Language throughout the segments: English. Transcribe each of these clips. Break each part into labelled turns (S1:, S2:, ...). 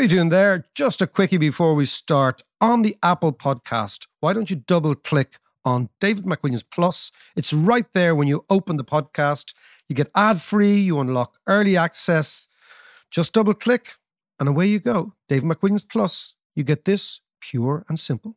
S1: you doing there? Just a quickie before we start. On the Apple podcast, why don't you double click on David McWilliams Plus? It's right there when you open the podcast. You get ad free, you unlock early access. Just double click and away you go. David McWilliams Plus. You get this pure and simple.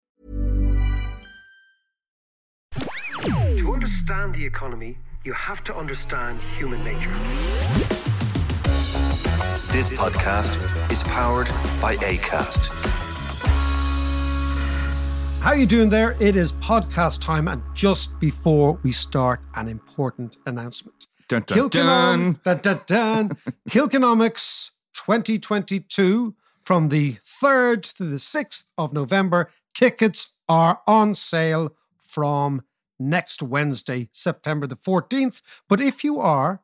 S1: understand the economy, you have to understand human nature.
S2: This podcast is powered by ACAST.
S1: How you doing there? It is podcast time, and just before we start, an important announcement.
S3: Dun, dun,
S1: Kilkenom- dun, dun, dun. Kilkenomics 2022 from the 3rd to the 6th of November. Tickets are on sale from next Wednesday, September the 14th. But if you are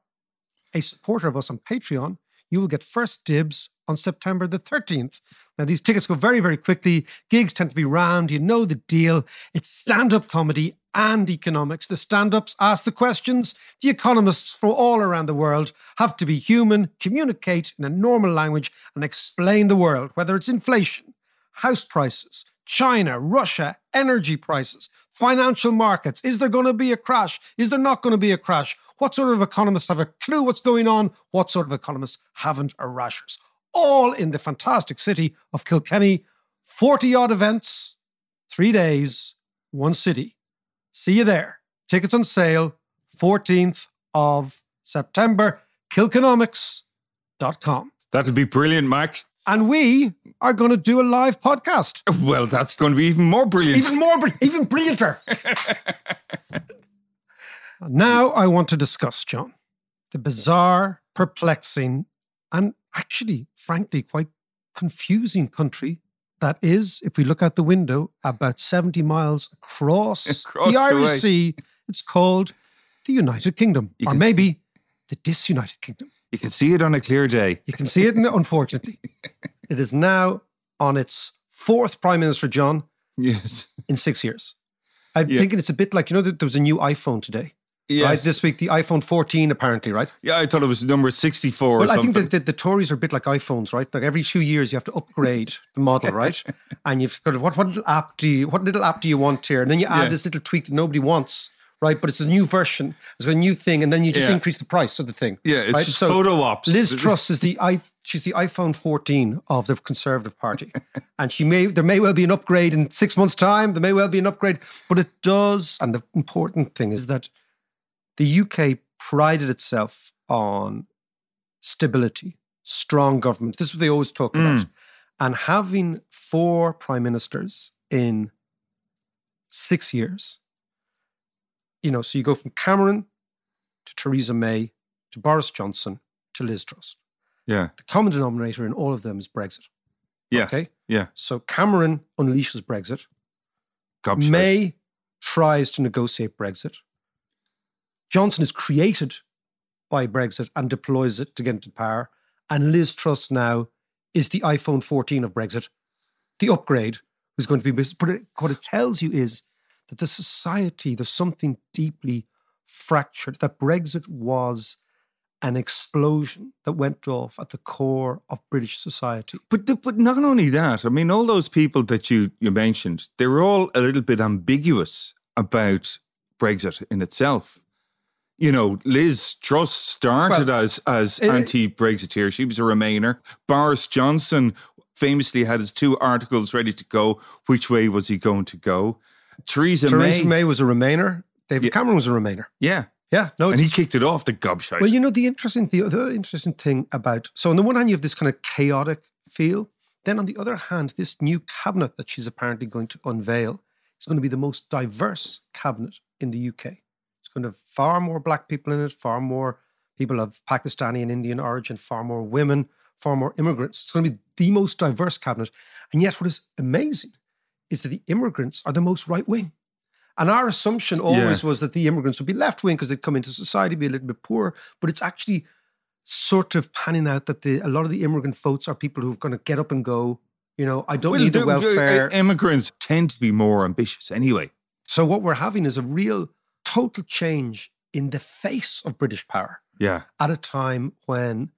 S1: a supporter of us on Patreon, you will get first dibs on September the 13th. Now, these tickets go very, very quickly. Gigs tend to be round. You know the deal. It's stand up comedy and economics. The stand ups ask the questions. The economists from all around the world have to be human, communicate in a normal language, and explain the world, whether it's inflation, house prices, China, Russia, energy prices, financial markets. Is there going to be a crash? Is there not going to be a crash? What sort of economists have a clue what's going on? What sort of economists haven't a rashers? All in the fantastic city of Kilkenny. 40 odd events, three days, one city. See you there. Tickets on sale, 14th of September, kilkenomics.com.
S3: That'd be brilliant, Mac.
S1: And we are going to do a live podcast.
S3: Well, that's going to be even more brilliant.
S1: Even more, even brillianter. now I want to discuss, John, the bizarre, perplexing, and actually, frankly, quite confusing country that is, if we look out the window, about 70 miles across,
S3: Across
S1: the Irish. Sea. It's called the United Kingdom,
S3: You
S1: or maybe the disunited kingdom.
S3: You can see it on a clear day.
S1: You can see it, in the, unfortunately. It is now on its fourth prime minister, John,
S3: Yes.
S1: in six years. I'm
S3: Yeah.
S1: thinking it's a bit like, you know, that there was a new iPhone today,
S3: Yes.
S1: right? This week, the iPhone 14, apparently, right?
S3: yeah, I thought it was number 64
S1: Well, I think that the, the Tories are a bit like iPhones, right? Like every two years, you have to upgrade the model, right? And you've got what, what little app do you, what little app do you want here? And then you add
S3: Yeah.
S1: this little tweak that nobody wants, right? But it's a new version, it's a new thing, and then you just
S3: Yeah.
S1: increase the price of the thing.
S3: yeah, it's
S1: right?
S3: just
S1: So
S3: photo ops.
S1: Liz Truss is the i she's the iPhone 14 of the Conservative Party, and she may there may well be an upgrade in six months' time. There may well be an upgrade, but it does. And the important thing is that the UK prided itself on stability, strong government. This is what they always talk hmm. about, and having four prime ministers in six years. You know, so you go from Cameron to Theresa May to Boris Johnson to Liz Truss.
S3: Yeah.
S1: The common denominator in all of them is Brexit.
S3: Yeah.
S1: Okay.
S3: Yeah.
S1: So Cameron unleashes Brexit.
S3: Gobshite.
S1: May tries to negotiate Brexit. Johnson is created by Brexit and deploys it to get into power. And Liz Truss now is the iPhone 14 of Brexit, the upgrade, who's going to be. But it, what it tells you is that the society, there's something deeply fractured, that Brexit was an explosion that went off at the core of British society.
S3: But but not only that, I mean, all those people that you you mentioned, they were all a little bit ambiguous about Brexit in itself. You know, Liz Truss started
S1: Well,
S3: as as
S1: it-
S3: anti-Brexiteer. She was a Remainer. Boris Johnson famously had his two articles ready to go. Which way was he going to go? Theresa,
S1: Theresa
S3: May,
S1: May was a Remainer. David
S3: Yeah.
S1: Cameron was a Remainer.
S3: yeah,
S1: Yeah, no,
S3: and he kicked it off the gobshite.
S1: Well, you know the interesting the other interesting thing about so on the one hand you have this kind of chaotic feel, then on the other hand, this new cabinet that she's apparently going to unveil is going to be the most diverse cabinet in the UK. It's going to have far more black people in it, far more people of Pakistani and Indian origin, far more women, far more immigrants. It's going to be the most diverse cabinet. And yet what is amazing is that the immigrants are the most right wing. And our assumption always was that the immigrants would be left wing because they'd come into society, be a little bit poor. But it's actually sort of panning out that the, a lot of the immigrant votes are people who are going to get up and go. You know, I don't
S3: Well,
S1: need the welfare.
S3: Immigrants tend to be more ambitious anyway.
S1: so what we're having is a real total change in the face of British power
S3: Yeah,
S1: at a time when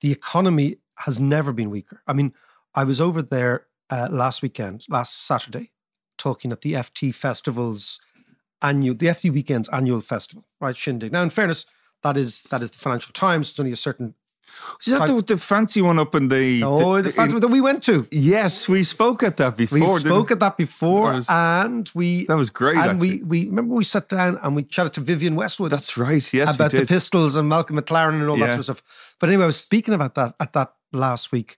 S1: the economy has never been weaker. I mean, I was over there uh, last weekend, last Saturday, talking at the FT Festival's annual, the FT Weekend's annual festival, right? Shindig. Now, in fairness, that is that is the Financial Times. It's only a certain.
S3: is that the, the fancy one up in the?
S1: Oh, the, festival that we went to.
S3: Yes, we spoke at that before.
S1: We spoke at that before,
S3: That was-
S1: and we
S3: That was great.
S1: and
S3: actually.
S1: we we remember we sat down and we chatted to Vivienne Westwood.
S3: That's right. Yes,
S1: about the pistols and Malcolm McLaren and all that sort of stuff. But anyway, I was speaking about that at that last week,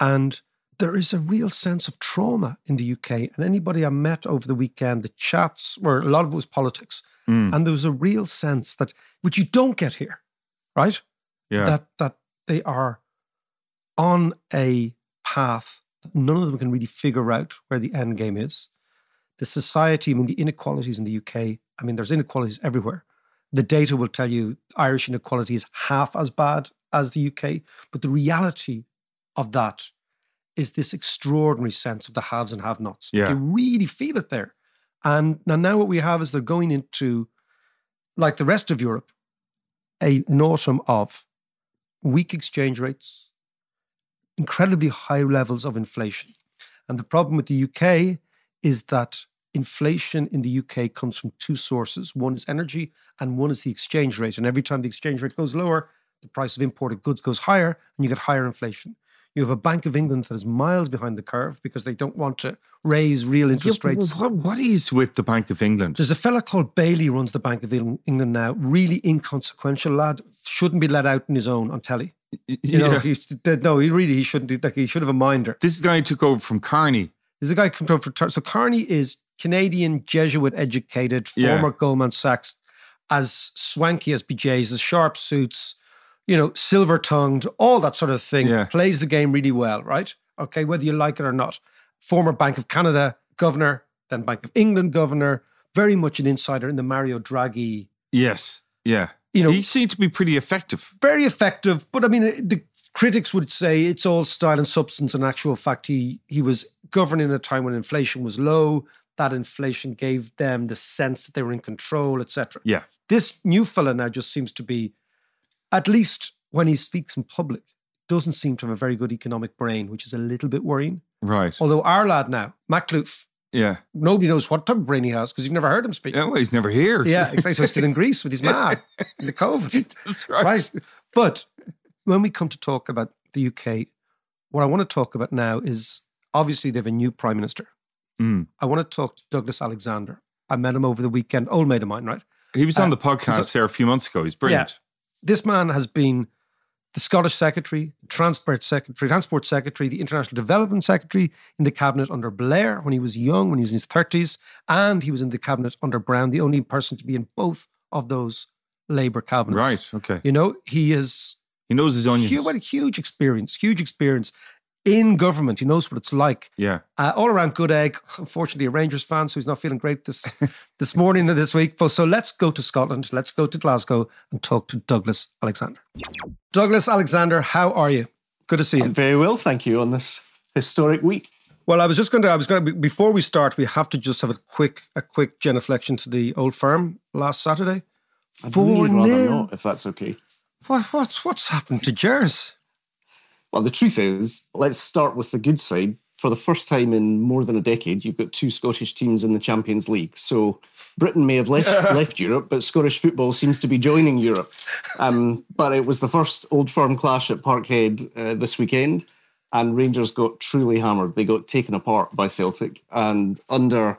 S1: and there is a real sense of trauma in the UK. And anybody I met over the weekend, the chats were a lot of it was politics,
S3: Mm,
S1: and there was a real sense that which you don't get here, right?
S3: yeah.
S1: That that they are on a path that none of them can really figure out where the end game is. The society, I mean, the inequalities in the UK, I mean, there's inequalities everywhere. The data will tell you Irish inequality is half as bad as the UK, but the reality of that is this extraordinary sense of the haves and have nots.
S3: Yeah.
S1: You really feel it there. And now, now what we have is they're going into, like the rest of Europe, a, an autumn of weak exchange rates, incredibly high levels of inflation. And the problem with the UK is that inflation in the UK comes from two sources. One is energy and one is the exchange rate. And every time the exchange rate goes lower, the price of imported goods goes higher and you get higher inflation. You have a Bank of England that is miles behind the curve because they don't want to raise real interest
S3: Yeah,
S1: rates.
S3: What, what is with the Bank of England?
S1: There's a fella called Bailey runs the Bank of England now. Really inconsequential lad. Shouldn't be let out on his own on telly. You know,
S3: Yeah.
S1: he's, no, he really he shouldn't do. Like he should have a minder.
S3: this guy took over from Carney.
S1: There's a guy come over for so Carney is Canadian Jesuit educated,
S3: Yeah.
S1: former Goldman Sachs, as swanky as BJ's, as sharp suits, you know, silver tongued, all that sort of thing.
S3: Yeah.
S1: Plays the game really well, right? Okay, whether you like it or not. Former Bank of Canada governor, then Bank of England governor, very much an insider in the Mario Draghi.
S3: Yes. Yeah.
S1: You know,
S3: he seemed to be pretty effective.
S1: very effective. But I mean, uh, the critics would say it's all style and substance. In actual fact, he he was governing a time when inflation was low. That inflation gave them the sense that they were in control, etc.
S3: Yeah.
S1: This new fella now just seems to be, at least when he speaks in public, doesn't seem to have a very good economic brain, which is a little bit worrying.
S3: Right.
S1: Although our lad now, Makhlouf,
S3: Yeah.
S1: nobody knows what type of brain he has because you've never heard him speak.
S3: Yeah. Well, he's never here.
S1: Yeah, exactly. So he's still in Greece with his man, in the COVID.
S3: That's right.
S1: Right. But when we come to talk about the UK, what I want to talk about now is obviously they have a new prime minister.
S3: Mm.
S1: I want to talk to Douglas Alexander. I met him over the weekend, old mate of mine, right?
S3: He was on
S1: Uh,
S3: the podcast there a few months ago. He's brilliant.
S1: This man has been the Scottish Secretary, Transport Secretary, Transport Secretary, the International Development Secretary in the cabinet under Blair when he was young, when he was in his 30s, and he was in the cabinet under Brown, the only person to be in both of those Labour cabinets.
S3: Right. Okay.
S1: You know, he is
S3: He knows his onions.
S1: Huge, what a huge experience, huge experience in government. He knows what it's like.
S3: Yeah.
S1: Uh, all around good egg. Unfortunately, a Rangers fan, so he's not feeling great this this morning and this week. But so let's go to Scotland. Let's go to Glasgow and talk to Douglas Alexander. Douglas Alexander, how are you? Good to see you.
S4: I'm very well, thank you, on this historic week.
S1: Well, I was just going to. I was going to. Before we start, we have to just have a quick, a quick genuflection to the old firm last Saturday.
S4: I'd
S1: Four
S4: really rather
S1: nil.
S4: not, if that's okay.
S1: What, what's what's happened to Gers?
S4: Well, the truth is, let's start with the good side. For the first time in more than a decade, you've got two Scottish teams in the Champions League. So Britain may have left, left Europe, but Scottish football seems to be joining Europe. Um, but it was the first Old Firm clash at Parkhead uh, this weekend. and Rangers got truly hammered. They got taken apart by Celtic. And under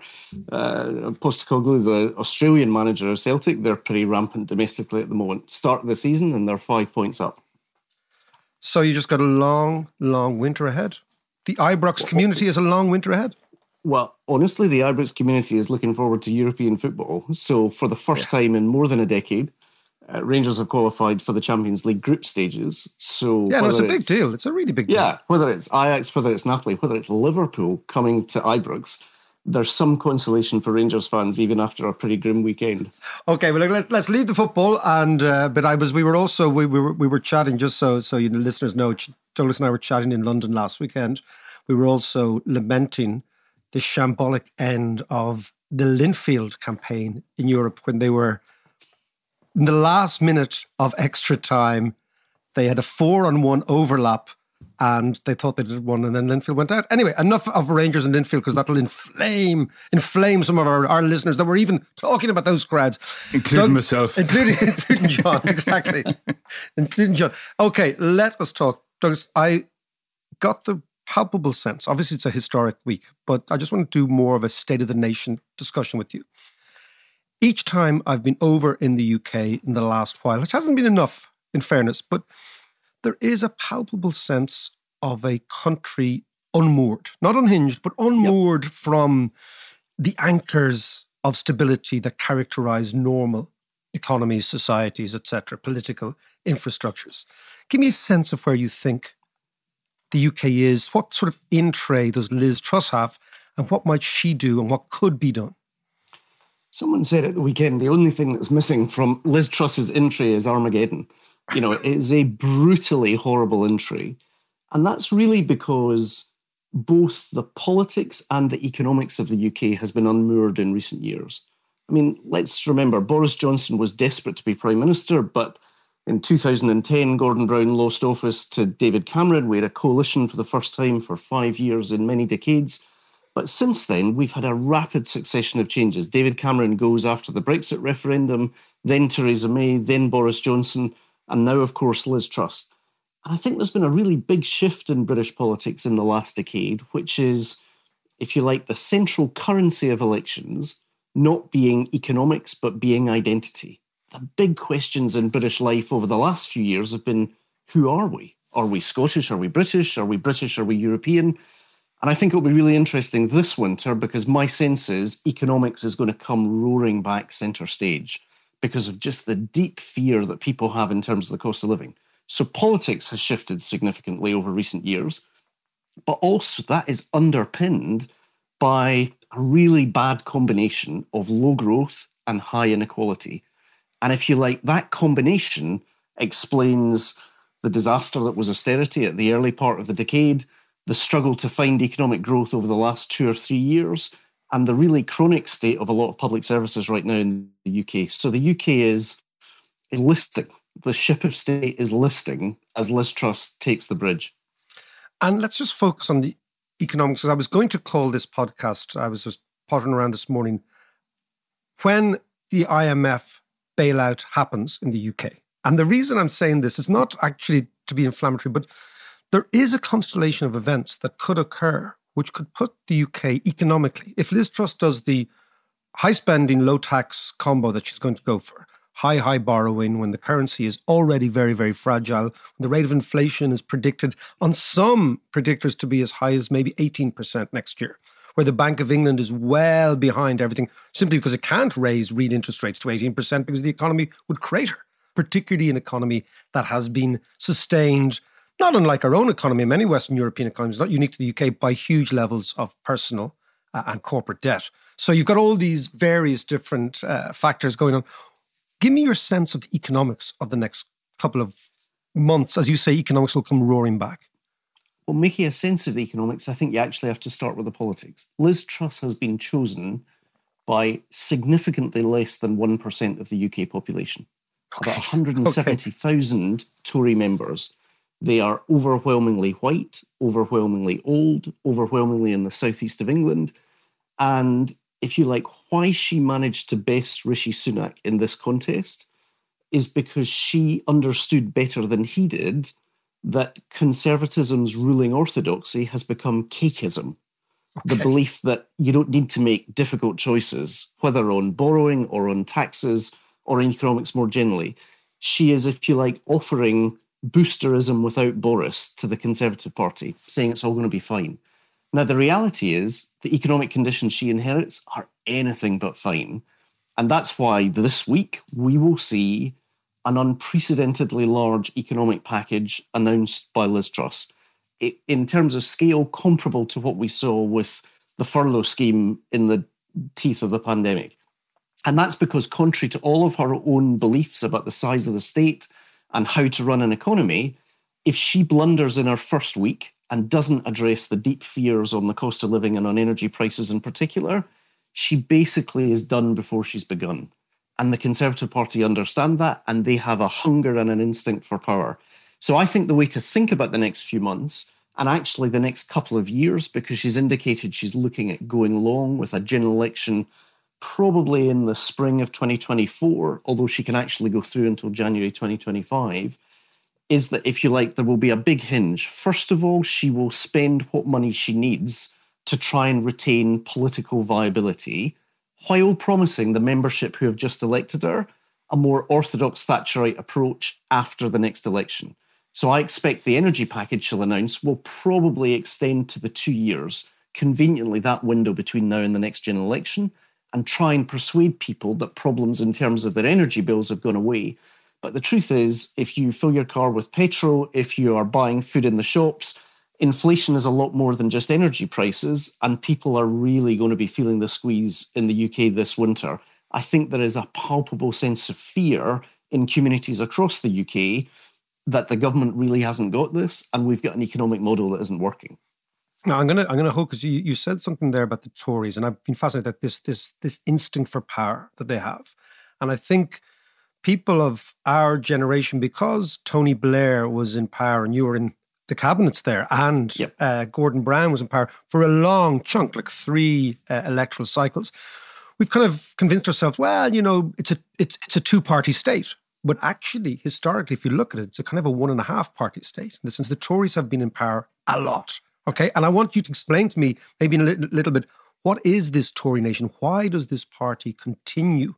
S4: uh, Postecoglou, the Australian manager of Celtic, they're pretty rampant domestically at the moment. Start of the season, and they're five points up.
S1: So you just got a long, long winter ahead. The Ibrox community has a long winter ahead.
S4: Well, honestly, the Ibrox community is looking forward to European football. So, for the first yeah. time in more than a decade, uh, Rangers have qualified for the Champions League group stages. So
S1: yeah, no, it's a big deal. It's a really big deal.
S4: Yeah, whether it's Ajax, whether it's Napoli, whether it's Liverpool coming to Ibrox, there's some consolation for Rangers fans even after a pretty grim weekend.
S1: Okay, well let, us leave the football and uh, but I was we were also we, we were we were chatting just so so you listeners know Douglas and I were chatting in London last weekend. We were also lamenting the shambolic end of the Linfield campaign in Europe when they were in the last minute of extra time, they had a four on one overlap and they thought they did one and then Linfield went out. Anyway, enough of Rangers and Linfield because that'll inflame inflame some of our, our listeners that were even talking about those crowds.
S3: Including Doug, myself.
S1: Including, including John, exactly. including John. Okay, let us talk. Douglas, I got the palpable sense, obviously it's a historic week, but I just want to do more of a state of the nation discussion with you each time I've been over in the UK in the last while, which hasn't been enough in fairness, but there is a palpable sense of a country unmoored, not unhinged, but unmoored yep. from the anchors of stability that characterize normal economies, societies, etc., political infrastructures. Give me a sense of where you think the UK is. What sort of in tray does Liz Truss have, and what might she do, and what could be done?
S4: Someone said at the weekend the only thing that's missing from Liz Truss's entry is Armageddon. You know, it is a brutally horrible entry. And that's really because both the politics and the economics of the UK has been unmoored in recent years. I mean, let's remember Boris Johnson was desperate to be Prime Minister, but in 2010, Gordon Brown lost office to David Cameron. We had a coalition for the first time for five years in many decades. But since then, we've had a rapid succession of changes. David Cameron goes after the Brexit referendum, then Theresa May, then Boris Johnson, and now, of course, Liz Truss. And I think there's been a really big shift in British politics in the last decade, which is, if you like, the central currency of elections not being economics, but being identity. The big questions in British life over the last few years have been who are we? Are we Scottish? Are we British? Are we British? Are we European? And I think it'll be really interesting this winter because my sense is economics is going to come roaring back center stage because of just the deep fear that people have in terms of the cost of living. So politics has shifted significantly over recent years, but also that is underpinned by a really bad combination of low growth and high inequality. And if you like, that combination explains the disaster that was austerity at the early part of the decade the struggle to find economic growth over the last two or three years, and the really chronic state of a lot of public services right now in the UK. So the UK is listing. The ship of state is listing as Liz Truss takes the bridge.
S1: And let's just focus on the economics. I was going to call this podcast, I was just pottering around this morning, when the IMF bailout happens in the UK. And the reason I'm saying this is not actually to be inflammatory, but there is a constellation of events that could occur which could put the UK economically, if Liz Truss does the high spending, low tax combo that she's going to go for, high, high borrowing when the currency is already very, very fragile, when the rate of inflation is predicted on some predictors to be as high as maybe 18% next year, where the Bank of England is well behind everything simply because it can't raise real interest rates to 18% because the economy would crater, particularly an economy that has been sustained not unlike our own economy, many Western European economies, not unique to the UK, by huge levels of personal uh, and corporate debt. So you've got all these various different uh, factors going on. Give me your sense of the economics of the next couple of months. As you say, economics will come roaring back.
S4: Well, making a sense of the economics, I think you actually have to start with the politics. Liz Truss has been chosen by significantly less than 1% of the UK population. Okay. About 170,000 okay. Tory members they are overwhelmingly white, overwhelmingly old, overwhelmingly in the southeast of England. And if you like, why she managed to best Rishi Sunak in this contest is because she understood better than he did that conservatism's ruling orthodoxy has become cakeism. Okay. The belief that you don't need to make difficult choices, whether on borrowing or on taxes or in economics more generally. She is, if you like, offering boosterism without Boris to the Conservative Party, saying it's all going to be fine. Now, the reality is the economic conditions she inherits are anything but fine. And that's why this week we will see an unprecedentedly large economic package announced by Liz Truss. It, in terms of scale, comparable to what we saw with the furlough scheme in the teeth of the pandemic. And that's because, contrary to all of her own beliefs about the size of the state and how to run an economy, if she blunders in her first week and doesn't address the deep fears on the cost of living and on energy prices in particular, she basically is done before she's begun. And the Conservative Party understand that and they have a hunger and an instinct for power. So I think the way to think about the next few months and actually the next couple of years, because she's indicated she's looking at going long with a general election probably in the spring of 2024, although she can actually go through until January 2025, is that if you like, there will be a big hinge. First of all, she will spend what money she needs to try and retain political viability while promising the membership who have just elected her a more orthodox Thatcherite approach after the next election. So I expect the energy package she'll announce will probably extend to the two years, conveniently that window between now and the next general election, and try and persuade people that problems in terms of their energy bills have gone away. But the truth is, if you fill your car with petrol, if you are buying food in the shops, inflation is a lot more than just energy prices, and people are really going to be feeling the squeeze in the UK this winter. I think there is a palpable sense of fear in communities across the UK that the government really hasn't got this, and we've got an economic model that isn't working.
S1: Now I'm gonna I'm gonna hook because you, you said something there about the Tories, and I've been fascinated that this this this instinct for power that they have, and I think people of our generation, because Tony Blair was in power and you were in the cabinets there, and yep. uh, Gordon Brown was in power for a long chunk, like three uh, electoral cycles. We've kind of convinced ourselves, well, you know, it's a it's it's a two party state. But actually, historically, if you look at it, it's a kind of a one and a half party state in the sense the Tories have been in power a lot Okay. And I want you to explain to me, maybe in a little, little bit, what is this Tory nation? Why does this party continue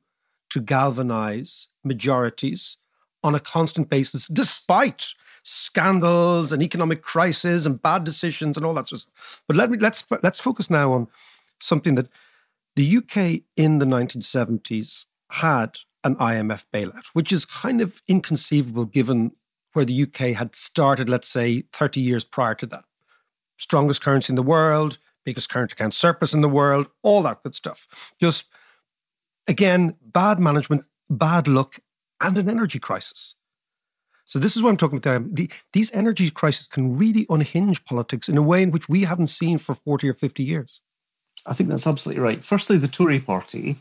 S1: to galvanize majorities on a constant basis, despite scandals and economic crisis and bad decisions and all that sort of stuff? But let me let's let's focus now on something that the UK in the 1970s had an IMF bailout, which is kind of inconceivable given where the UK had started, let's say, 30 years prior to that strongest currency in the world, biggest current account surplus in the world, all that good stuff. Just again, bad management, bad luck, and an energy crisis. So this is what I'm talking about. The, these energy crises can really unhinge politics in a way in which we haven't seen for 40 or 50 years.
S4: I think that's absolutely right. Firstly, the Tory party,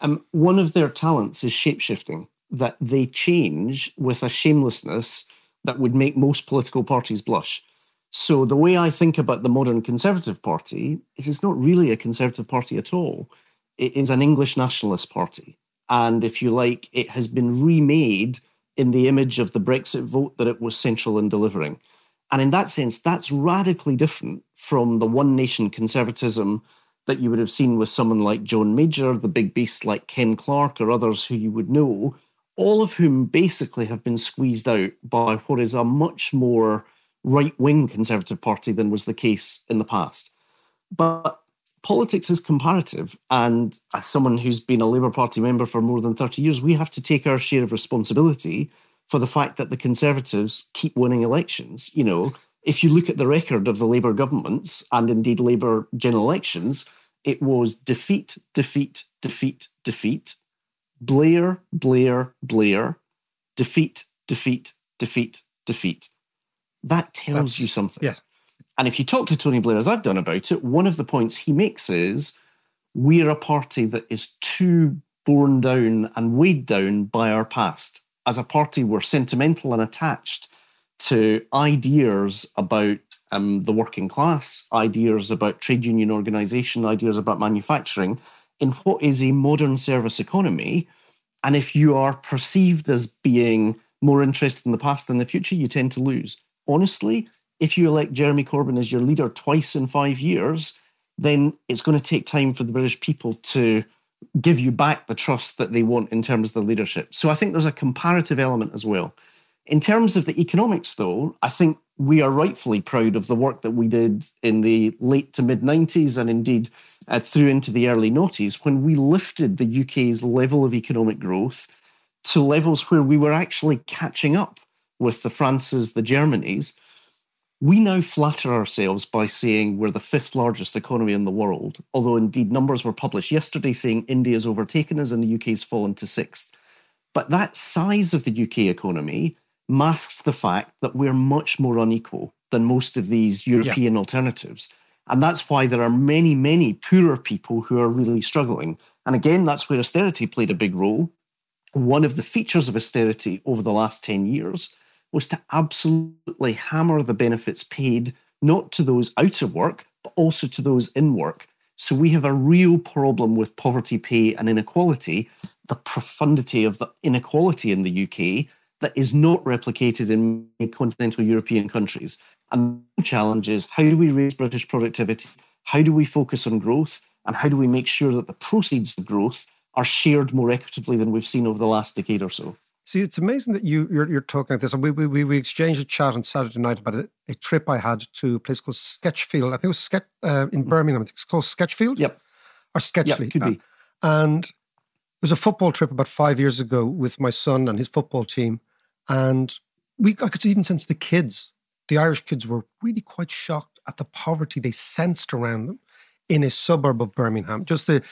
S4: um, one of their talents is shapeshifting, that they change with a shamelessness that would make most political parties blush. So the way I think about the modern Conservative Party is it's not really a Conservative Party at all. It is an English nationalist party. And if you like, it has been remade in the image of the Brexit vote that it was central in delivering. And in that sense, that's radically different from the one nation conservatism that you would have seen with someone like John Major, the big beast like Ken Clarke, or others who you would know, all of whom basically have been squeezed out by what is a much more right wing Conservative Party than was the case in the past. But politics is comparative. And as someone who's been a Labour Party member for more than 30 years, we have to take our share of responsibility for the fact that the Conservatives keep winning elections. You know, if you look at the record of the Labour governments and indeed Labour general elections, it was defeat, defeat, defeat, defeat, Blair, Blair, Blair, defeat, defeat, defeat, defeat. That tells That's, you something.
S1: Yeah.
S4: And if you talk to Tony Blair, as I've done about it, one of the points he makes is we're a party that is too borne down and weighed down by our past. As a party, we're sentimental and attached to ideas about um, the working class, ideas about trade union organisation, ideas about manufacturing in what is a modern service economy. And if you are perceived as being more interested in the past than the future, you tend to lose. Honestly, if you elect Jeremy Corbyn as your leader twice in five years, then it's going to take time for the British people to give you back the trust that they want in terms of the leadership. So I think there's a comparative element as well. In terms of the economics, though, I think we are rightfully proud of the work that we did in the late to mid 90s and indeed uh, through into the early noughties when we lifted the UK's level of economic growth to levels where we were actually catching up with the Frances, the Germanys. We now flatter ourselves by saying we're the fifth largest economy in the world, although indeed numbers were published yesterday saying India's overtaken us and the UK's fallen to sixth. But that size of the UK economy masks the fact that we're much more unequal than most of these European yeah. alternatives. And that's why there are many, many poorer people who are really struggling. And again, that's where austerity played a big role. One of the features of austerity over the last 10 years was to absolutely hammer the benefits paid not to those out of work, but also to those in work. So we have a real problem with poverty pay and inequality, the profundity of the inequality in the UK that is not replicated in continental European countries. And the challenge is how do we raise British productivity? How do we focus on growth? And how do we make sure that the proceeds of growth are shared more equitably than we've seen over the last decade or so?
S1: See, it's amazing that you you're, you're talking like this. And we, we we exchanged a chat on Saturday night about a, a trip I had to a place called Sketchfield. I think it was Sketch, uh, in mm. Birmingham. I think it's called Sketchfield.
S4: Yep.
S1: Or Sketchley.
S4: Yep, could be.
S1: Uh, and it was a football trip about five years ago with my son and his football team. And we I could even sense the kids, the Irish kids were really quite shocked at the poverty they sensed around them in a suburb of Birmingham. Just the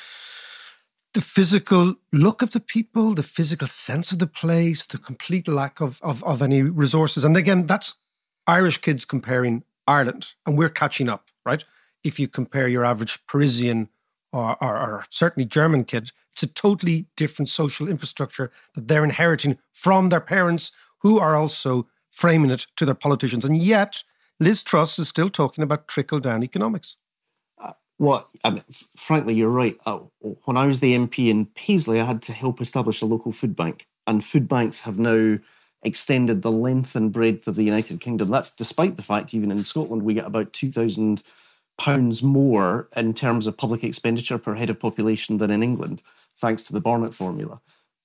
S1: the physical look of the people, the physical sense of the place, the complete lack of, of, of any resources. And again, that's Irish kids comparing Ireland, and we're catching up, right? If you compare your average Parisian or, or, or, certainly German kid, it's a totally different social infrastructure that they're inheriting from their parents, who are also framing it to their politicians. And yet, Liz Truss is still talking about trickle down economics.
S4: Well, I mean, frankly, you're right. Uh, when I was the MP in Paisley, I had to help establish a local food bank, and food banks have now extended the length and breadth of the United Kingdom. That's despite the fact, even in Scotland, we get about 2,000 pounds more in terms of public expenditure per head of population than in England, thanks to the Barnett formula.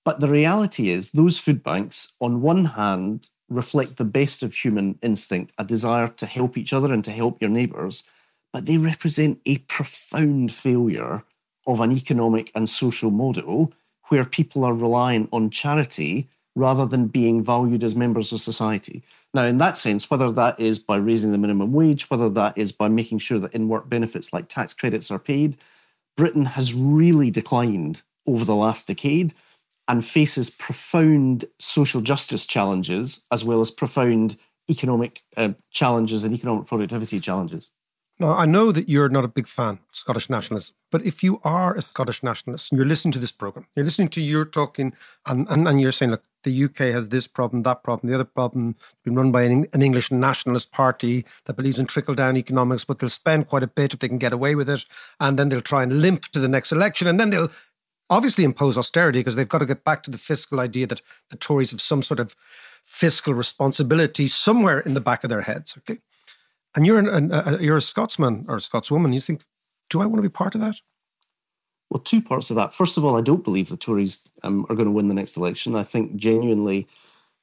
S4: But the reality is, those food banks, on one hand, reflect the best of human instinct, a desire to help each other and to help your neighbours, but they represent a profound failure of an economic and social model where people are relying on charity rather than being valued as members of society. Now, in that sense, whether that is by raising the minimum wage, whether that is by making sure that in work benefits like tax credits are paid, Britain has really declined over the last decade and faces profound social justice challenges as well as profound economic uh, challenges and economic productivity challenges.
S1: Now, I know that you're not a big fan of Scottish nationalism, but if you are a Scottish nationalist and you're listening to this program, you're listening to you talking and, and, and you're saying, look, the UK has this problem, that problem, the other problem, been run by an, an English nationalist party that believes in trickle down economics, but they'll spend quite a bit if they can get away with it. And then they'll try and limp to the next election. And then they'll obviously impose austerity because they've got to get back to the fiscal idea that the Tories have some sort of fiscal responsibility somewhere in the back of their heads. Okay and you're an, a, you're a Scotsman or a Scotswoman, you think, do I want to be part of that?
S4: Well, two parts of that. First of all, I don't believe the Tories um, are going to win the next election. I think genuinely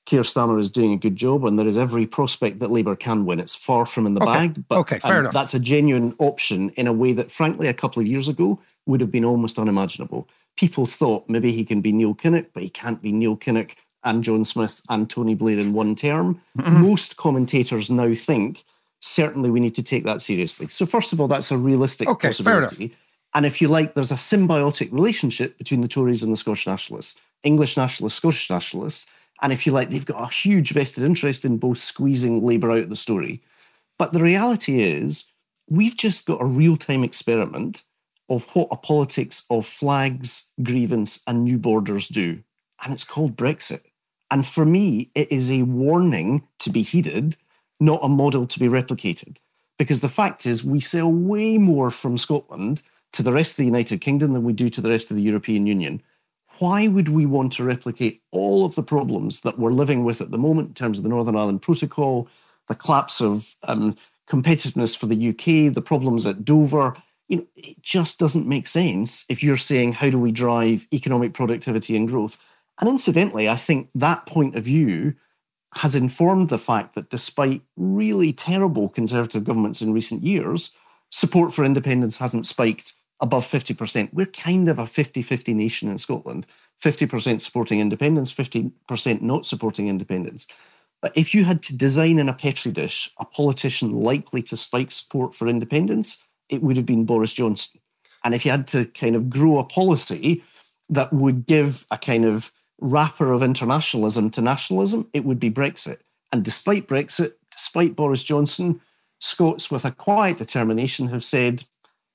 S4: Keir Starmer is doing a good job, and there is every prospect that Labour can win. It's far from in the
S1: okay.
S4: bag,
S1: but okay, fair um, enough.
S4: that's a genuine option in a way that, frankly, a couple of years ago would have been almost unimaginable. People thought maybe he can be Neil Kinnock, but he can't be Neil Kinnock and John Smith and Tony Blair in one term. Mm-hmm. Most commentators now think certainly we need to take that seriously. So, first of all, that's a realistic okay, possibility. And if you like, there's a symbiotic relationship between the Tories and the Scottish nationalists, English nationalists, Scottish nationalists. And if you like, they've got a huge vested interest in both squeezing Labour out of the story. But the reality is, we've just got a real time experiment of what a politics of flags, grievance, and new borders do. And it's called Brexit. And for me, it is a warning to be heeded not a model to be replicated. Because the fact is, we sell way more from Scotland to the rest of the United Kingdom than we do to the rest of the European Union. Why would we want to replicate all of the problems that we're living with at the moment in terms of the Northern Ireland Protocol, the collapse of um, competitiveness for the UK, the problems at Dover. You know, it just doesn't make sense if you're saying how do we drive economic productivity and growth. And incidentally, I think that point of view has informed the fact that despite really terrible Conservative governments in recent years, support for independence hasn't spiked above 50%. We're kind of a 50 50 nation in Scotland 50% supporting independence, 50% not supporting independence. But if you had to design in a petri dish a politician likely to spike support for independence, it would have been Boris Johnson. And if you had to kind of grow a policy that would give a kind of wrapper of internationalism to nationalism, it would be Brexit. And despite Brexit, despite Boris Johnson, Scots with a quiet determination have said,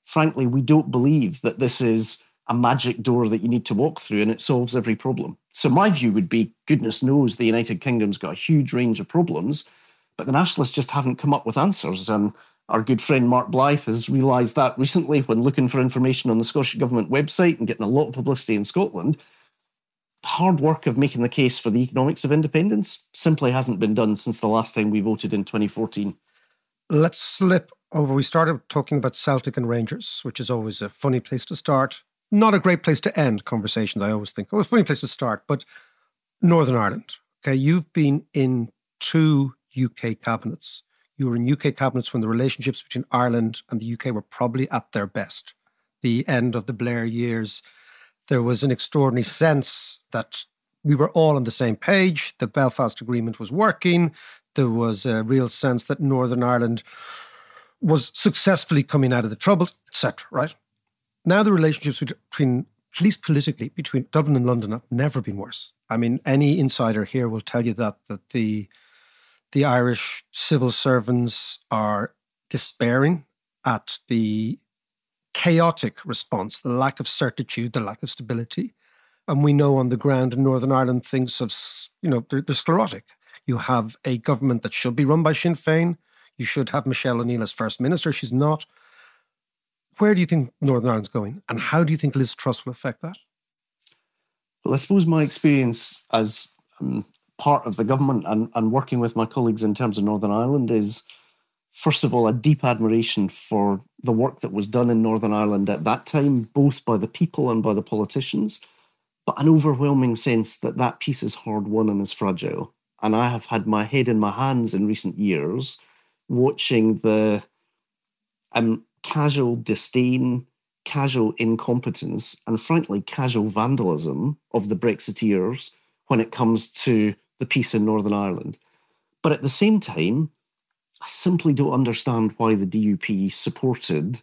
S4: frankly, we don't believe that this is a magic door that you need to walk through and it solves every problem. So my view would be goodness knows the United Kingdom's got a huge range of problems, but the nationalists just haven't come up with answers. And our good friend Mark Blyth has realised that recently when looking for information on the Scottish Government website and getting a lot of publicity in Scotland. Hard work of making the case for the economics of independence simply hasn't been done since the last time we voted in 2014.
S1: Let's slip over. We started talking about Celtic and Rangers, which is always a funny place to start not a great place to end conversations, I always think. Oh, a funny place to start, but Northern Ireland. Okay, you've been in two UK cabinets. You were in UK cabinets when the relationships between Ireland and the UK were probably at their best. The end of the Blair years, there was an extraordinary sense that we were all on the same page. The Belfast Agreement was working. There was a real sense that Northern Ireland was successfully coming out of the troubles, etc. Right? Now the relationships between, at least politically, between Dublin and London have never been worse. I mean, any insider here will tell you that that the the Irish civil servants are despairing at the chaotic response, the lack of certitude, the lack of stability. And we know on the ground in Northern Ireland, things have, you know, they're, they're sclerotic. You have a government that should be run by Sinn Féin. You should have Michelle O'Neill as first minister. She's not where do you think Northern Ireland's going, and how do you think Liz Truss will affect that?
S4: Well, I suppose my experience as um, part of the government and, and working with my colleagues in terms of Northern Ireland is, first of all, a deep admiration for the work that was done in Northern Ireland at that time, both by the people and by the politicians, but an overwhelming sense that that peace is hard won and is fragile. And I have had my head in my hands in recent years watching the um, casual disdain, casual incompetence, and frankly, casual vandalism of the Brexiteers when it comes to the peace in Northern Ireland. But at the same time, I simply don't understand why the DUP supported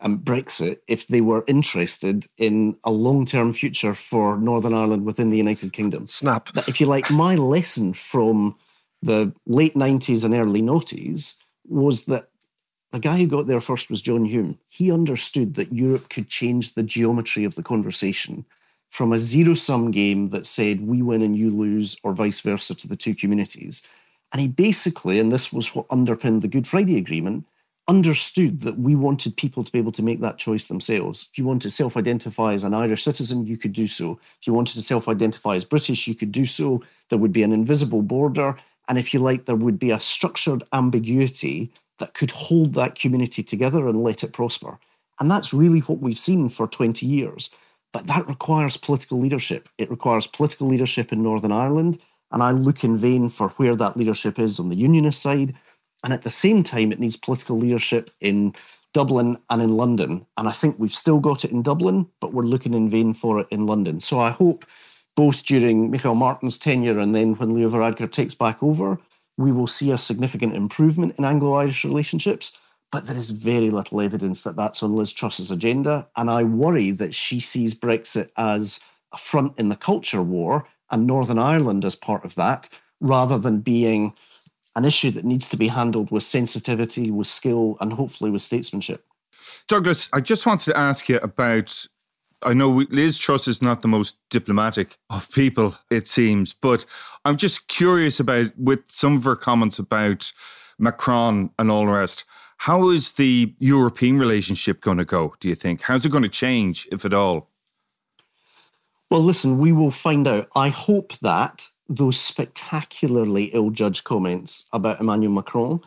S4: um, Brexit if they were interested in a long term future for Northern Ireland within the United Kingdom.
S1: Snap.
S4: That, if you like, my lesson from the late 90s and early noughties was that the guy who got there first was John Hume. He understood that Europe could change the geometry of the conversation from a zero sum game that said we win and you lose, or vice versa to the two communities. And he basically, and this was what underpinned the Good Friday Agreement, understood that we wanted people to be able to make that choice themselves. If you wanted to self identify as an Irish citizen, you could do so. If you wanted to self identify as British, you could do so. There would be an invisible border. And if you like, there would be a structured ambiguity that could hold that community together and let it prosper. And that's really what we've seen for 20 years. But that requires political leadership. It requires political leadership in Northern Ireland. And I look in vain for where that leadership is on the unionist side. And at the same time, it needs political leadership in Dublin and in London. And I think we've still got it in Dublin, but we're looking in vain for it in London. So I hope both during Michael Martin's tenure and then when Leo Varadkar takes back over, we will see a significant improvement in Anglo Irish relationships. But there is very little evidence that that's on Liz Truss's agenda. And I worry that she sees Brexit as a front in the culture war and Northern Ireland as part of that, rather than being an issue that needs to be handled with sensitivity, with skill, and hopefully with statesmanship.
S3: Douglas, I just wanted to ask you about I know Liz Truss is not the most diplomatic of people, it seems, but I'm just curious about with some of her comments about Macron and all the rest. How is the European relationship going to go, do you think? How's it going to change, if at all?
S4: Well, listen, we will find out. I hope that those spectacularly ill-judged comments about Emmanuel Macron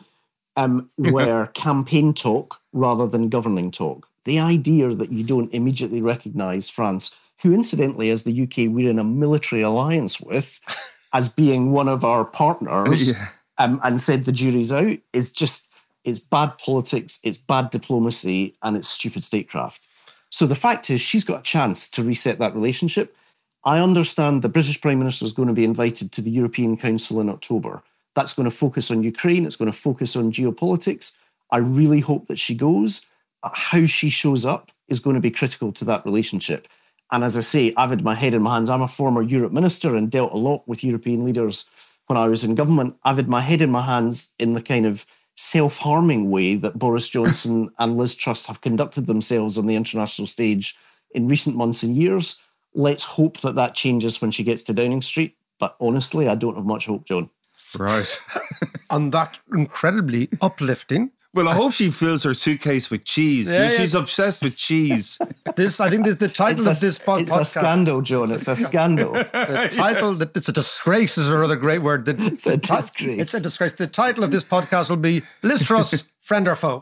S4: um, were campaign talk rather than governing talk. The idea that you don't immediately recognise France, who incidentally, as the UK, we're in a military alliance with, as being one of our partners, yeah. um, and said the jury's out, is just it's bad politics, it's bad diplomacy, and it's stupid statecraft. So the fact is, she's got a chance to reset that relationship. I understand the British Prime Minister is going to be invited to the European Council in October. That's going to focus on Ukraine, it's going to focus on geopolitics. I really hope that she goes. Uh, how she shows up is going to be critical to that relationship. And as I say, I've had my head in my hands. I'm a former Europe minister and dealt a lot with European leaders when I was in government. I've had my head in my hands in the kind of self harming way that Boris Johnson and Liz Truss have conducted themselves on the international stage in recent months and years. Let's hope that that changes when she gets to Downing Street. But honestly, I don't have much hope, John.
S3: Right.
S1: on that incredibly uplifting
S3: well, I hope she fills her suitcase with cheese. Yeah, She's yeah. obsessed with cheese.
S1: This, I think, this, the title
S4: a,
S1: of this podcast.
S4: It's a scandal, John. It's a scandal.
S1: the title, that it's a disgrace, is another great word. The,
S4: it's a disgrace.
S1: It's a disgrace. The title of this podcast will be Liz Truss, Friend or Foe.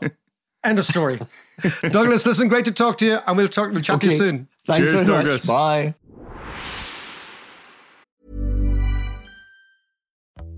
S1: End of story. Douglas, listen, great to talk to you, and we'll talk. We'll chat okay. to you soon.
S4: Thanks Cheers, Douglas. Much. Bye.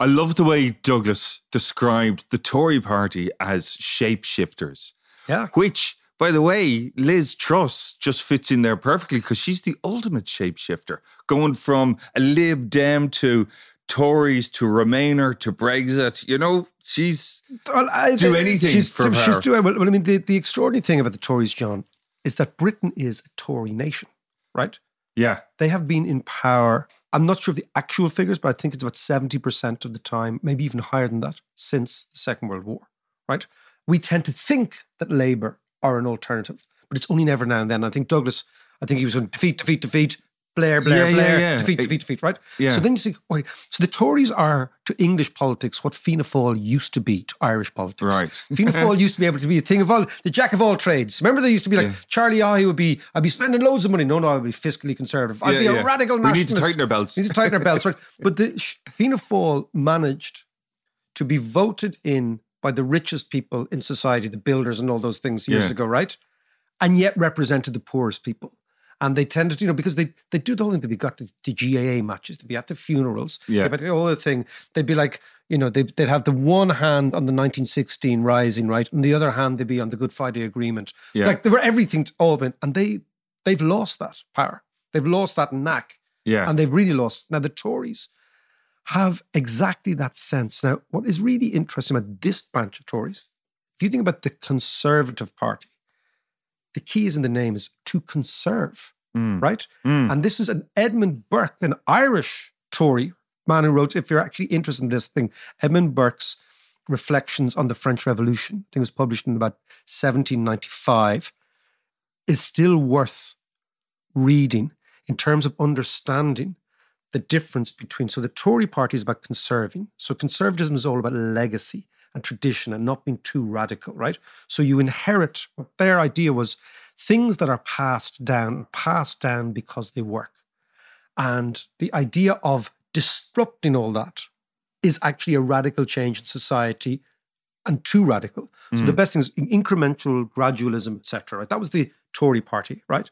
S3: I love the way Douglas described the Tory party as shapeshifters.
S1: Yeah.
S3: Which, by the way, Liz Truss just fits in there perfectly because she's the ultimate shapeshifter, going from a Lib Dem to Tories to Remainer to Brexit. You know, she's well, I, do anything she's, for she's,
S1: She's doing well. I mean, the, the extraordinary thing about the Tories, John, is that Britain is a Tory nation, right?
S3: Yeah.
S1: They have been in power I'm not sure of the actual figures, but I think it's about 70% of the time, maybe even higher than that, since the Second World War, right? We tend to think that Labour are an alternative, but it's only never now and then. I think Douglas, I think he was on defeat, defeat, defeat, Blair, Blair, yeah, Blair, yeah, yeah. defeat, defeat, defeat, right?
S3: Yeah.
S1: So then you see, okay, so the Tories are to English politics what Fianna Fáil used to be to Irish politics.
S3: Right.
S1: Fianna Fáil used to be able to be a thing of all, the jack of all trades. Remember they used to be like, yeah. Charlie I would be, I'd be spending loads of money. No, no, I'd be fiscally conservative. I'd be a radical nationalist.
S3: We need to tighten our belts.
S1: We need to tighten our belts, right? But the Fianna Fáil managed to be voted in by the richest people in society, the builders and all those things years ago, right? And yet represented the poorest people and they tended, to, you know, because they they do the whole thing. They'd be got the, the GAA matches, they'd be at the funerals,
S3: yeah,
S1: but the whole thing. They'd be like, you know, they'd, they'd have the one hand on the 1916 Rising, right, and the other hand they'd be on the Good Friday Agreement.
S3: Yeah.
S1: like they were everything, to all of it, and they they've lost that power. They've lost that knack.
S3: Yeah,
S1: and they've really lost. Now the Tories have exactly that sense. Now, what is really interesting about this branch of Tories, if you think about the Conservative Party the key is in the name is to conserve, mm. right? Mm. And this is an Edmund Burke, an Irish Tory man who wrote, if you're actually interested in this thing, Edmund Burke's Reflections on the French Revolution, I think it was published in about 1795, is still worth reading in terms of understanding the difference between. So the Tory party is about conserving. So conservatism is all about legacy and tradition and not being too radical, right? So you inherit what their idea was things that are passed down, passed down because they work. And the idea of disrupting all that is actually a radical change in society and too radical. So the mm. best thing is incremental gradualism, etc. Right? That was the Tory party, right?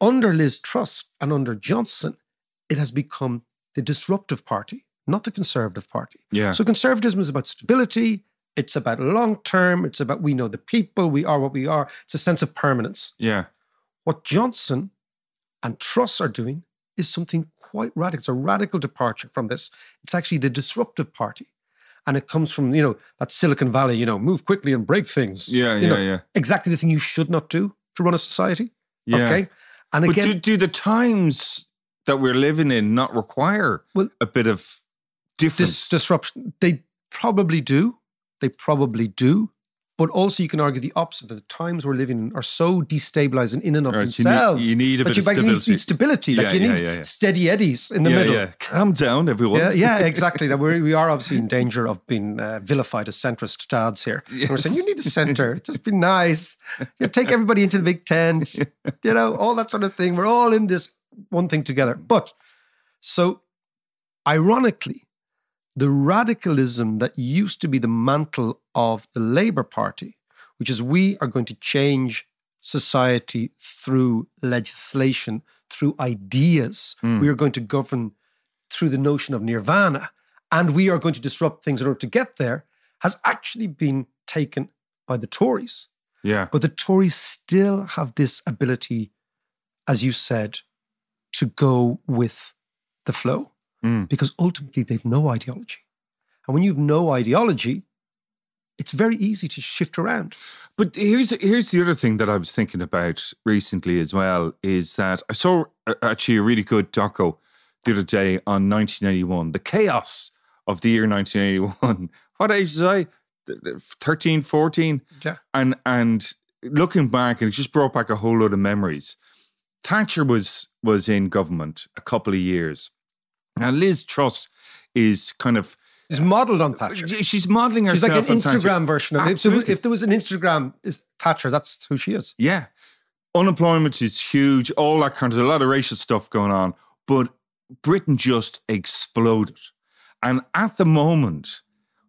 S1: Under Liz Truss and under Johnson, it has become the disruptive party, not the conservative party.
S3: Yeah.
S1: So conservatism is about stability. It's about long term. It's about we know the people. We are what we are. It's a sense of permanence.
S3: Yeah.
S1: What Johnson and Truss are doing is something quite radical. It's a radical departure from this. It's actually the disruptive party. And it comes from, you know, that Silicon Valley, you know, move quickly and break things.
S3: Yeah,
S1: You
S3: yeah,
S1: know,
S3: yeah.
S1: Exactly the thing you should not do to run a society.
S3: Yeah.
S1: Okay. And
S3: But
S1: again,
S3: do, do the times that we're living in not require
S1: Well,
S3: a bit of difference?
S1: this disruption, they probably do. They probably do. But also, you can argue the opposite that the times we're living in are so destabilizing in and of
S3: Right, you need-
S1: themselves.
S3: you need a bit
S1: you
S3: of stability.
S1: need stability. Like
S3: Yeah,
S1: you
S3: yeah,
S1: need
S3: yeah,
S1: steady eddies in the middle.
S3: yeah. Calm down, everyone.
S1: Yeah, yeah, exactly. Now we're, we are obviously in danger of being uh, vilified as centrist dads here. And we're saying you need the center, just be nice. You know, take everybody into the big tent, you know, all that sort of thing. We're all in this one thing together. But so, ironically, the radicalism that used to be the mantle of the Labour Party, which is we are going to change society through legislation, through ideas, hmm. we are going to govern through the notion of nirvana, and we are going to disrupt things in order to get there, has actually been taken by the Tories.
S3: Yeah.
S1: But the Tories still have this ability, as you said, to go with the flow
S3: Mm.
S1: because ultimately they've no ideology. And when you've no ideology, it's very easy to shift around.
S3: But here's here's the other thing that I was thinking about recently as well is that I saw uh, actually a really good doco the other day on 1981, the chaos of the year 1981. What age was I? 13, 14?
S1: Yeah.
S3: And and looking back, and it just brought back a whole lot of memories. Thatcher was was in government a couple of years. Now Liz Truss is kind of
S1: It's modeled on Thatcher.
S3: Uh, she's modeling herself.
S1: She's like an
S3: on Thatcher.
S1: Instagram version of it. If there, was, if there was an Instagram is Thatcher, that's who she is.
S3: Yeah. Unemployment is huge, all that kind of, there's a lot of racial stuff going on. But Britain just exploded. And at the moment,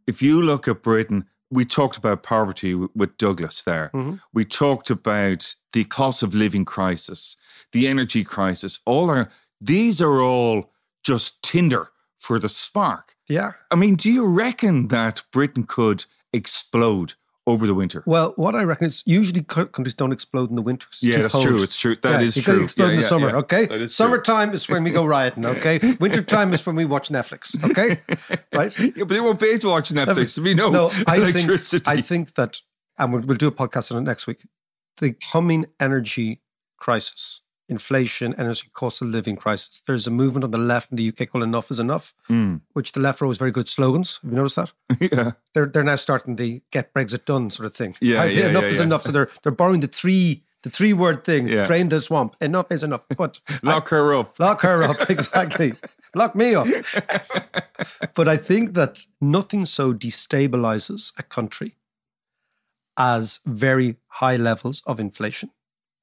S3: if you look at Britain, we talked about poverty with Douglas there. Mm-hmm. We talked about the cost of living crisis, the energy crisis. All are these are all just tinder for the spark.
S1: Yeah.
S3: I mean, do you reckon that Britain could explode over the winter?
S1: Well, what I reckon is usually countries don't explode in the winter.
S3: Yeah, that's
S1: cold.
S3: true. It's true. That
S1: yeah,
S3: is true.
S1: explode
S3: Yeah,
S1: in the
S3: yeah,
S1: summer,
S3: yeah.
S1: okay?
S3: That is true.
S1: Is when we go rioting, okay? Wintertime is when we watch Netflix, okay? Right?
S3: Yeah, but they won't pay to watch Netflix. We know
S1: No, I think. I think that, and we'll, we'll do a podcast on it next week, the coming energy crisis, inflation, energy cost of living crisis, there's a movement on the left in the UK called Enough is Enough,
S3: Mm.
S1: which the left are always very good slogans. Have you noticed that?
S3: yeah.
S1: They're, they're now starting the get Brexit done sort of thing.
S3: Yeah,
S1: I-
S3: yeah,
S1: enough
S3: yeah,
S1: is
S3: yeah.
S1: enough. So they're, they're borrowing the three the three word thing,
S3: Yeah.
S1: drain the swamp. Enough is enough. But I-
S3: Lock her up.
S1: Lock her up, exactly. Lock me up. but I think that nothing so destabilizes a country as very high levels of inflation,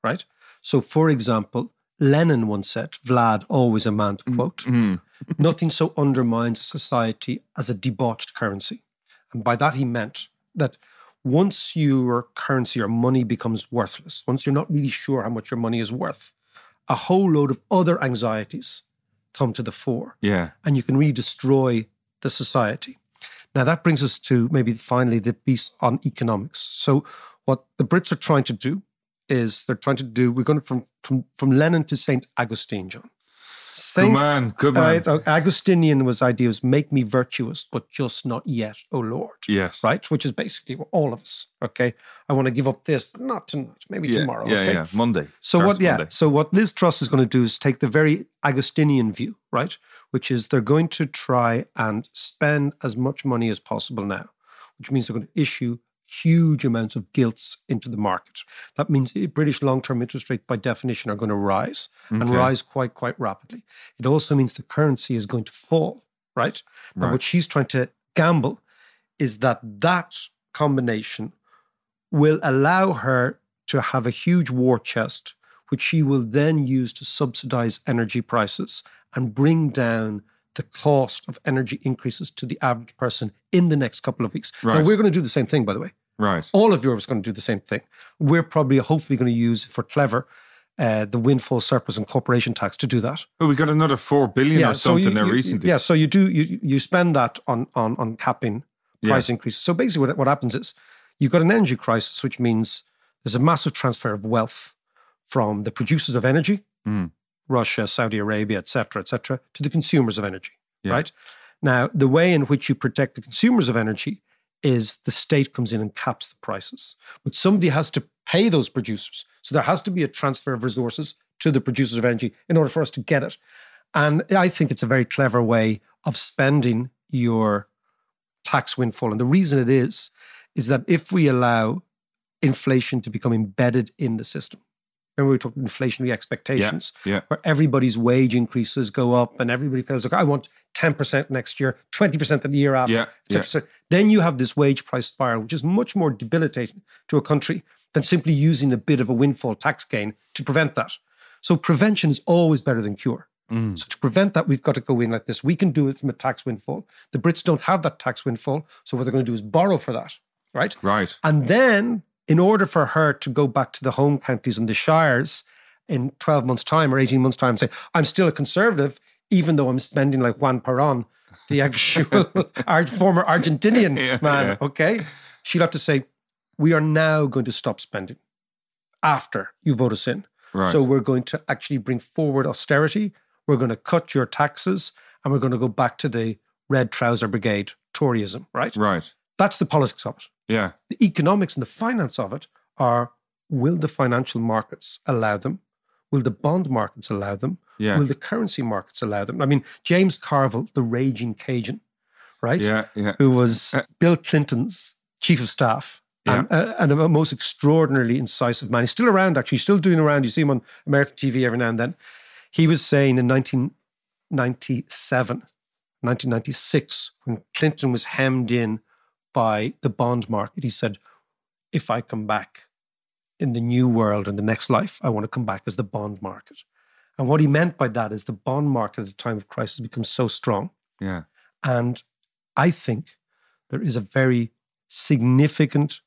S1: right? So, for example, Lenin once said, Vlad, always a man to mm, quote, mm. nothing so undermines a society as a debauched currency. And by that, he meant that once your currency or money becomes worthless, once you're not really sure how much your money is worth, a whole load of other anxieties come to the fore
S3: Yeah.
S1: and you can really destroy the society. Now, that brings us to maybe finally the piece on economics. So, what the Brits are trying to do is they're trying to do, we're going from, from, from Lenin to St. Augustine, John.
S3: Good
S1: Saint
S3: man. Good man.
S1: Right, uh, Augustinian was idea was make me virtuous, but just not yet, oh Lord.
S3: Yes.
S1: Right, which is basically all of us. Okay, I want to give up this, but not tonight, maybe
S3: Yeah,
S1: tomorrow.
S3: Yeah,
S1: okay?
S3: yeah. Monday.
S1: So what? Yeah.
S3: Monday.
S1: So what Liz Truss is going to do is take the very Augustinian view, right? Which is they're going to try and spend as much money as possible now, which means they're going to issue huge amounts of gilts into the market. That means British long-term interest rates, by definition, are going to rise and rise quite, quite rapidly. It also means the currency is going to fall, right? And
S3: Right.
S1: what she's trying to gamble is that that combination will allow her to have a huge war chest, which she will then use to subsidize energy prices and bring down the cost of energy increases to the average person in the next couple of weeks. Now, we're going to do the same thing, by the way.
S3: Right.
S1: All of Europe is going to do the same thing. We're probably, hopefully, going to use, for clever, uh, the windfall surplus and corporation tax to do that.
S3: Oh, we got another four billion or
S1: so
S3: something
S1: you-
S3: there
S1: you-
S3: recently.
S1: Yeah, so you do you you spend that on on on capping price increases. So basically, what what happens is you've got an energy crisis, which means there's a massive transfer of wealth from the producers of energy,
S3: Mm.
S1: Russia, Saudi Arabia, et cetera, et cetera, to the consumers of energy.
S3: Yeah.
S1: Right now, the way in which you protect the consumers of energy is the state comes in and caps the prices, but somebody has to pay those producers. So there has to be a transfer of resources to the producers of energy in order for us to get it. And I think it's a very clever way of spending your tax windfall. And the reason it is, is that if we allow inflation to become embedded in the system, remember we talked inflationary expectations,
S3: yeah.
S1: where everybody's wage increases go up and everybody feels like, I want 10% next year, 20% the year after,
S3: Yeah, yeah.
S1: Then you have this wage price spiral, which is much more debilitating to a country than simply using a bit of a windfall tax gain to prevent that. So prevention is always better than cure.
S3: Mm.
S1: So to prevent that, we've got to go in like this. We can do it from a tax windfall. The Brits don't have that tax windfall. So what they're going to do is borrow for that, right?
S3: Right.
S1: And then, in order for her to go back to the home counties and the shires in 12 months' time or 18 months' time and say, I'm still a conservative, even though I'm spending like Juan Perón, the actual former Argentinian
S3: Yeah,
S1: man,
S3: yeah.
S1: okay? She'll have to say, We are now going to stop spending after you vote us in.
S3: Right.
S1: So we're going to actually bring forward austerity. We're going to cut your taxes and we're going to go back to the red trouser brigade Toryism, right?
S3: Right.
S1: That's the politics of it
S3: Yeah.
S1: the economics and the finance of it are will the financial markets allow them? Will the bond markets allow them?
S3: Yeah.
S1: Will the currency markets allow them? I mean, James Carville, the raging Cajun, right?
S3: Yeah. Yeah.
S1: Who was Bill Clinton's chief of staff and, uh, and a most extraordinarily incisive man. He's still around, actually, He's still doing around. You see him on American TV every now and then. He was saying in 1997, 1996, when Clinton was hemmed in by the bond market, he said, if I come back in the new world in the next life, I want to come back as the bond market. And what he meant by that is the bond market at a time of crisis becomes so strong.
S3: Yeah.
S1: And I think there is a very significant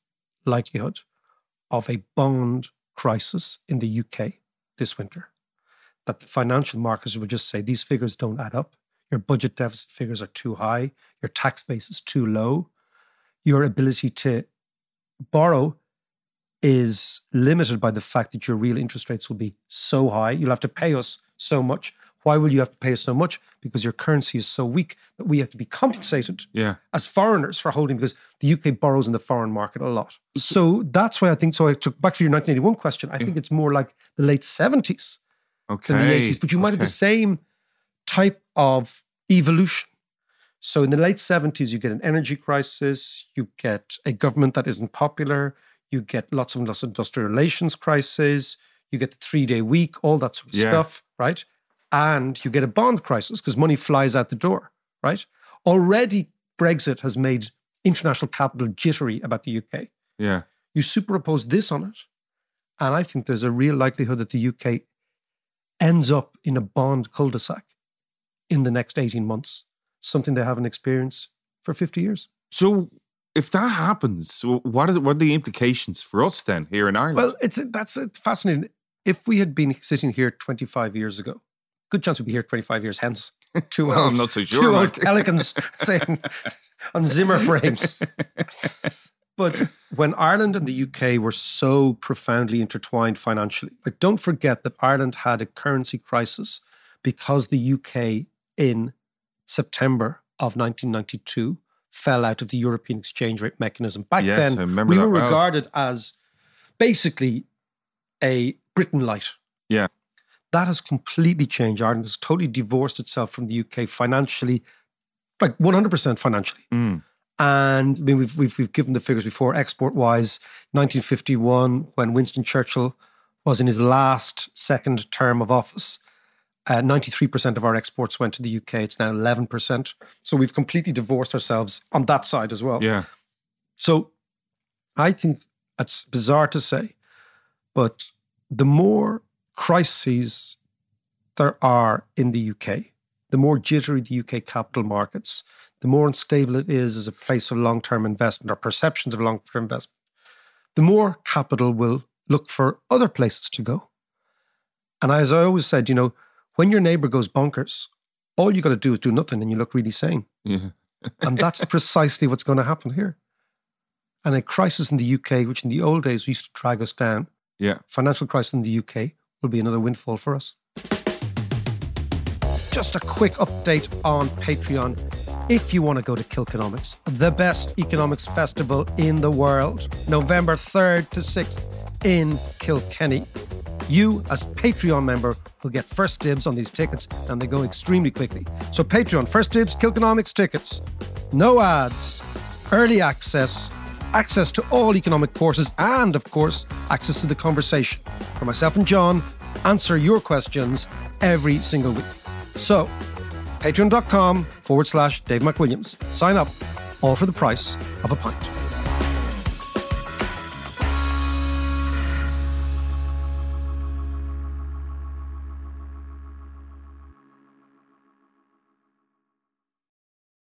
S1: likelihood of a bond crisis in the UK this winter. That the financial markets will just say these figures don't add up. Your budget deficit figures are too high. Your tax base is too low. Your ability to borrow is limited by the fact that your real interest rates will be so high. You'll have to pay us so much. Why will you have to pay us so much? Because your currency is so weak that we have to be compensated
S3: Yeah.
S1: as foreigners for holding because the UK borrows in the foreign market a lot. So that's why I think so. I took back for your 1981 question. I think it's more like the late 70s
S3: Okay.
S1: than the 80s, but you might have the same type of evolution. So in the late 70s, you get an energy crisis, you get a government that isn't popular, you get lots and lots of industrial relations crisis, you get the three day week, all that sort of
S3: Yeah.
S1: stuff, right? And you get a bond crisis because money flies out the door, right? Already, Brexit has made international capital jittery about the UK.
S3: Yeah.
S1: You superimpose this on it, and I think there's a real likelihood that the UK ends up in a bond cul-de-sac in the next 18 months, something they haven't experienced for 50 years.
S3: So if that happens, what are, what are the implications for us then here in Ireland?
S1: Well, it's that's it's fascinating. If we had been sitting here 25 years ago, good chance we'd be here 25 years hence. Two
S3: Well,
S1: old,
S3: I'm not so sure,
S1: Two old pelicans saying on Zimmer frames. But when Ireland and the UK were so profoundly intertwined financially, like don't forget that Ireland had a currency crisis because the UK in September of 1992 fell out of the European exchange rate mechanism. Back
S3: Yes,
S1: then, we were
S3: well.
S1: regarded as basically a Britain light.
S3: yeah.
S1: That has completely changed. Ireland has totally divorced itself from the UK financially, like 100% financially.
S3: Mm.
S1: And I mean, we've, we've, we've given the figures before, export wise, 1951, when Winston Churchill was in his last second term of office, uh, 93% of our exports went to the UK. It's now 11%. So we've completely divorced ourselves on that side as well.
S3: Yeah.
S1: So I think it's bizarre to say But the more crises there are in the UK, the more jittery the UK capital markets, the more unstable it is as a place of long term investment or perceptions of long term investment, the more capital will look for other places to go. And as I always said, you know, when your neighbor goes bonkers, all you got to do is do nothing and you look really sane.
S3: Yeah.
S1: and that's precisely what's going to happen here. And a crisis in the UK, which in the old days used to drag us down,
S3: Yeah.
S1: financial crisis in the UK will be another windfall for us. Just a quick update on Patreon. If you want to go to Kilkenomics, the best economics festival in the world, November 3rd to 6th in Kilkenny. You, as Patreon member, will get first dibs on these tickets and they go extremely quickly. So, Patreon, first dibs, Kilkenomics tickets. No ads, early access, access to all economic courses, and of course, access to the conversation for myself and John. Answer your questions every single week. So, patreon.com forward slash Dave McWilliams. Sign up, all for the price of a pint.